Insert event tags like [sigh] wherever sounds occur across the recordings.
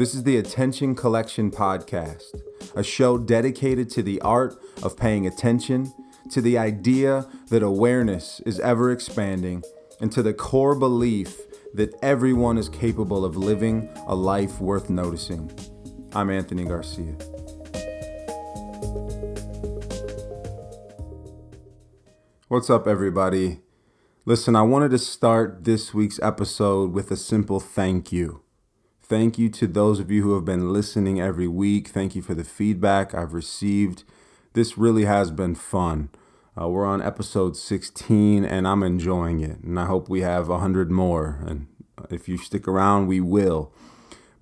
This is the Attention Collection Podcast, a show dedicated to the art of paying attention, to the idea that awareness is ever expanding, and to the core belief that everyone is capable of living a life worth noticing. I'm Anthony Garcia. What's up, everybody? Listen, I wanted to start this week's episode with a simple thank you. Thank you to those of you who have been listening every week. Thank you for the feedback I've received. This really has been fun. Uh, we're on episode 16 and I'm enjoying it. And I hope we have 100 more. And if you stick around, we will.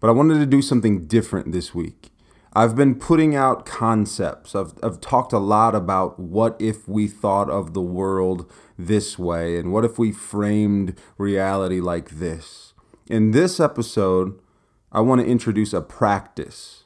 But I wanted to do something different this week. I've been putting out concepts. I've, I've talked a lot about what if we thought of the world this way and what if we framed reality like this. In this episode, I want to introduce a practice.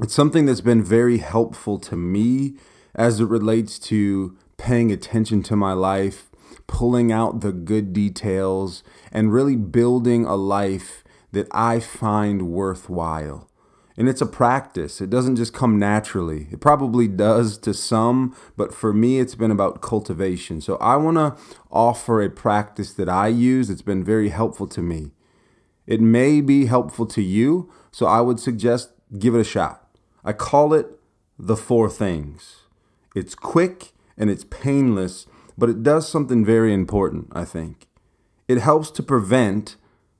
It's something that's been very helpful to me as it relates to paying attention to my life, pulling out the good details, and really building a life that I find worthwhile. And it's a practice. It doesn't just come naturally. It probably does to some, but for me, it's been about cultivation. So I want to offer a practice that I use that's been very helpful to me. It may be helpful to you, so I would suggest give it a shot. I call it the four things. It's quick and it's painless, but it does something very important, I think. It helps to prevent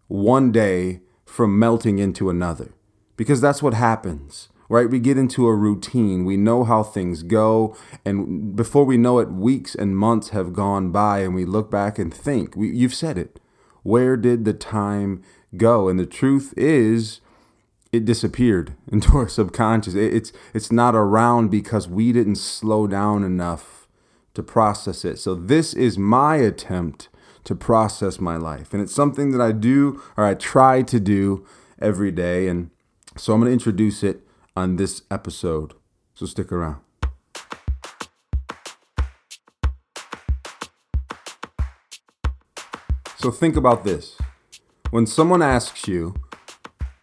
one day from melting into another because that's what happens right? We get into a routine. We know how things go. And before we know it, weeks and months have gone by, and we look back and think, we, you've said it. Where did the time go. And the truth is, it disappeared [laughs] into our subconscious. It's it's not around because we didn't slow down enough to process it. So this is my attempt to process my life. And it's something that I do or I try to do every day. And so I'm going to introduce it on this episode. So stick around. So think about this. When someone asks you,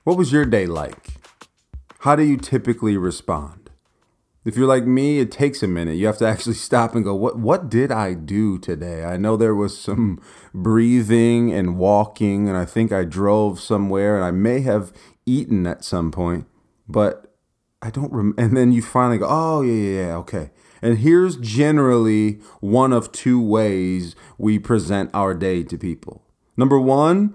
What was your day like? How do you typically respond? If you're like me, it takes a minute. You have to actually [laughs] stop and go, What, what did I do today? I know there was some [laughs] breathing and walking, and I think I drove somewhere, and I may have eaten at some point, but I don't remember. And then you finally go, Oh, yeah, yeah, yeah, okay. And here's generally one of two ways we present our day to people. Number one,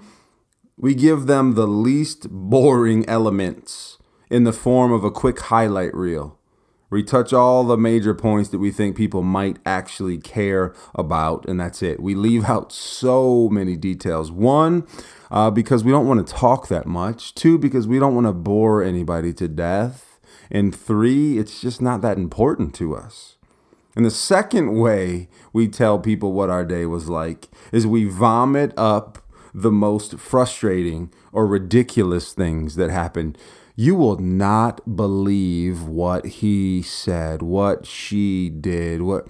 we give them the least boring elements in the form of a quick highlight reel. We touch all the major points that we think people might actually care about, and that's it. We leave out so many details. One, uh, because we don't want to talk that much. Two, because we don't want to bore anybody to death. And three, it's just not that important to us. And the second way we tell people what our day was like is we vomit up the most frustrating or ridiculous things that happen. You will not believe what he said, what she did, what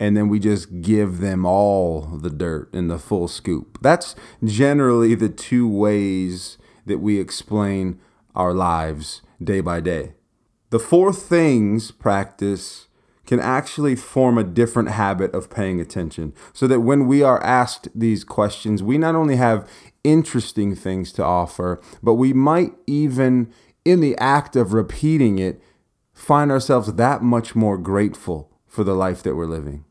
and then we just give them all the dirt and the full scoop. That's generally the two ways that we explain our lives day by day. The four things practice can actually form a different habit of paying attention so that when we are asked these questions, we not only have interesting things to offer, but we might even, in the act of repeating it, find ourselves that much more grateful for the life that we're living.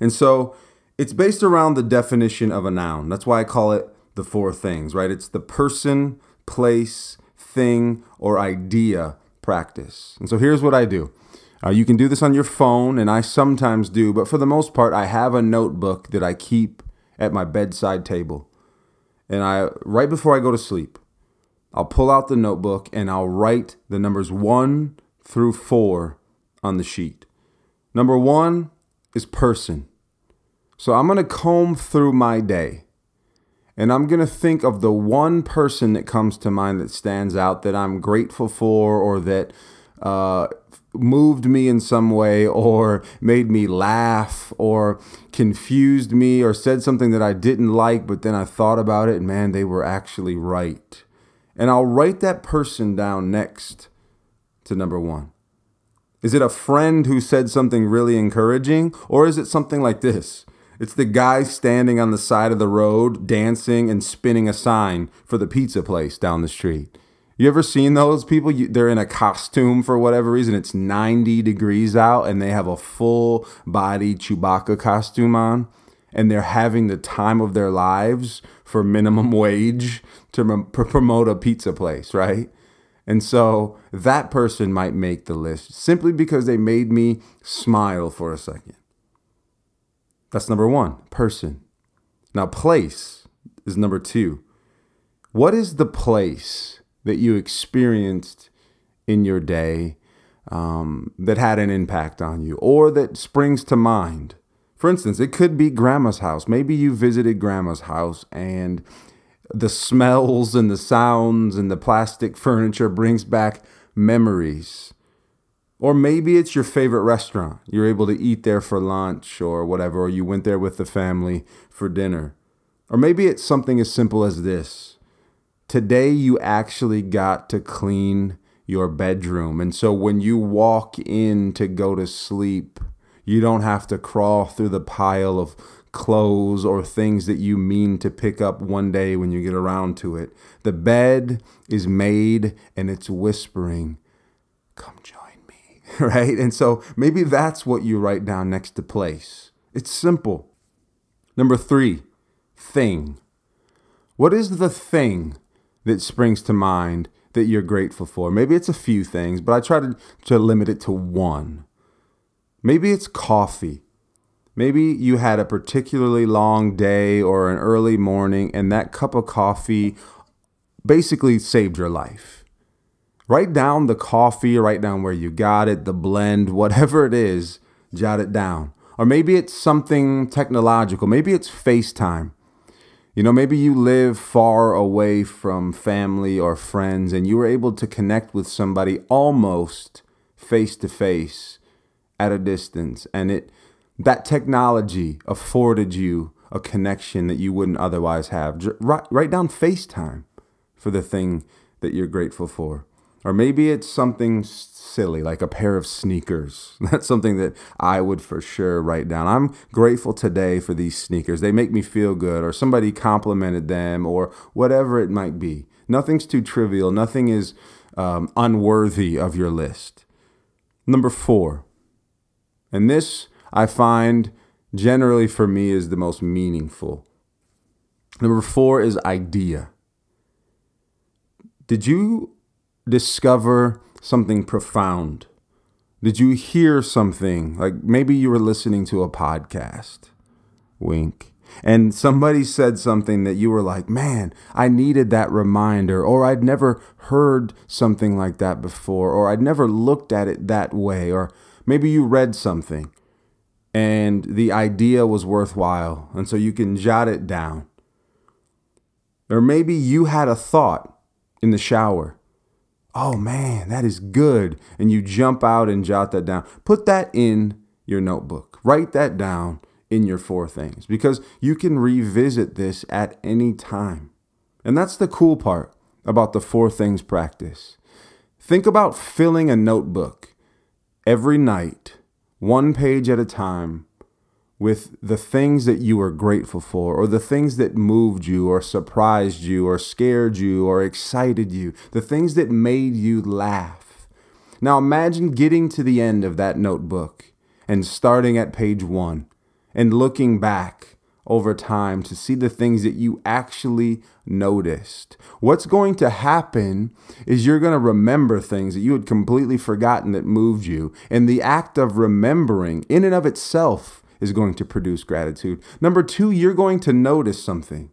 And so it's based around the definition of a noun. That's why I call it the four things, right? It's the person, place, thing, or idea practice. And so here's what I do uh, you can do this on your phone, and I sometimes do, but for the most part, I have a notebook that I keep at my bedside table. And I, right before I go to sleep, I'll pull out the notebook and I'll write the numbers one through four on the sheet. Number one is person. So I'm going to comb through my day and I'm going to think of the one person that comes to mind that stands out that I'm grateful for or that uh, moved me in some way or made me laugh or confused me or said something that I didn't like, but then I thought about it and man, they were actually right. And I'll write that person down next to number one. Is it a friend who said something really encouraging? Or is it something like this? It's the guy standing on the side of the road dancing and spinning a sign for the pizza place down the street. You ever seen those people? You, they're in a costume for whatever reason. It's 90 degrees out and they have a full body Chewbacca costume on and they're having the time of their lives for minimum [laughs] wage to promote a pizza place, right? And so that person might make the list simply because they made me smile for a second. That's number one, person. Now, place is number two. What is the place that you experienced in your day um, that had an impact on you or that springs to mind? For instance, it could be grandma's house. Maybe you visited grandma's house and the smells and the sounds and the plastic furniture brings back memories. Or maybe it's your favorite restaurant. You're able to eat there for lunch or whatever, or you went there with the family for dinner. Or maybe it's something as simple as this. Today you actually got to clean your bedroom. And so when you walk in to go to sleep, you don't have to crawl through the pile of clothes or things that you mean to pick up one day when you get around to it. The bed is made and it's whispering, Come join me, [laughs] right? And so maybe that's what you write down next to place. It's simple. Number three, thing. What is the thing that springs to mind that you're grateful for? Maybe it's a few things, but I try to, to limit it to one. Maybe it's coffee. Maybe you had a particularly long day or an early morning, and that cup of coffee basically saved your life. Write down the coffee, write down where you got it, the blend, whatever it is, jot it down. Or maybe it's something technological. Maybe it's FaceTime. You know, maybe you live far away from family or friends and you were able to connect with somebody almost face to face at a distance and it that technology afforded you a connection that you wouldn't otherwise have. Write, write down facetime for the thing that you're grateful for or maybe it's something silly like a pair of sneakers. [laughs] That's something that i would for sure write down. I'm grateful today for these sneakers. They make me feel good or somebody complimented them or whatever it might be. Nothing's too trivial. Nothing is um, unworthy of your list. Number four. And this, I find, generally for me is the most meaningful. Number four is idea. Did you discover something profound? Did you hear something? Like maybe you were listening to a podcast. Wink. And somebody said something that you were like, man, I needed that reminder, or I'd never heard something like that before, or I'd never looked at it that way, or Maybe you read something and the idea was worthwhile, and so you can jot it down. Or maybe you had a thought in the shower. Oh man, that is good. And you jump out and jot that down. Put that in your notebook. Write that down in your four things because you can revisit this at any time. And that's the cool part about the four things practice. Think about filling a notebook every night, one page at a time, with the things that you were grateful for, or the things that moved you, or surprised you, or scared you, or excited you, the things that made you laugh. Now imagine getting to the end of that notebook and starting at page one and looking back over time to see the things that you actually noticed. What's going to happen is you're going to remember things that you had completely forgotten that moved you. And the act of remembering, in and of itself, is going to produce gratitude. Number two, you're going to notice something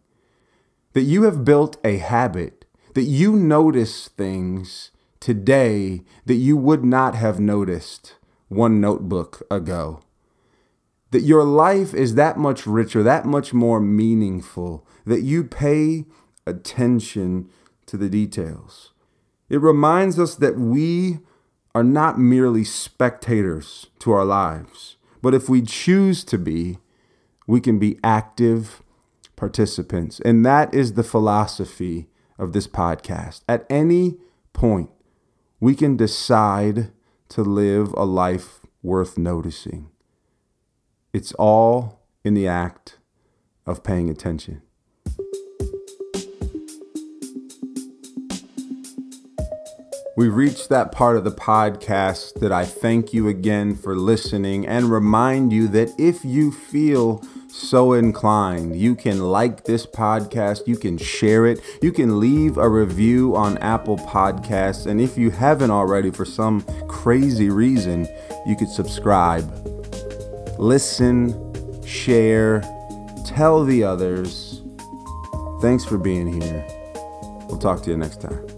that you have built a habit, that you notice things today that you would not have noticed one notebook ago that your life is that much richer, that much more meaningful, that you pay attention to the details. It reminds us that we are not merely spectators to our lives, but if we choose to be, we can be active participants. And that is the philosophy of this podcast. At any point, we can decide to live a life worth noticing. It's all in the act of paying attention. We've reached that part of the podcast that I thank you again for listening and remind you that if you feel so inclined, you can like this podcast, you can share it, you can leave a review on Apple Podcasts, and if you haven't already for some crazy reason, you could subscribe. Listen, share, tell the others. Thanks for being here. We'll talk to you next time.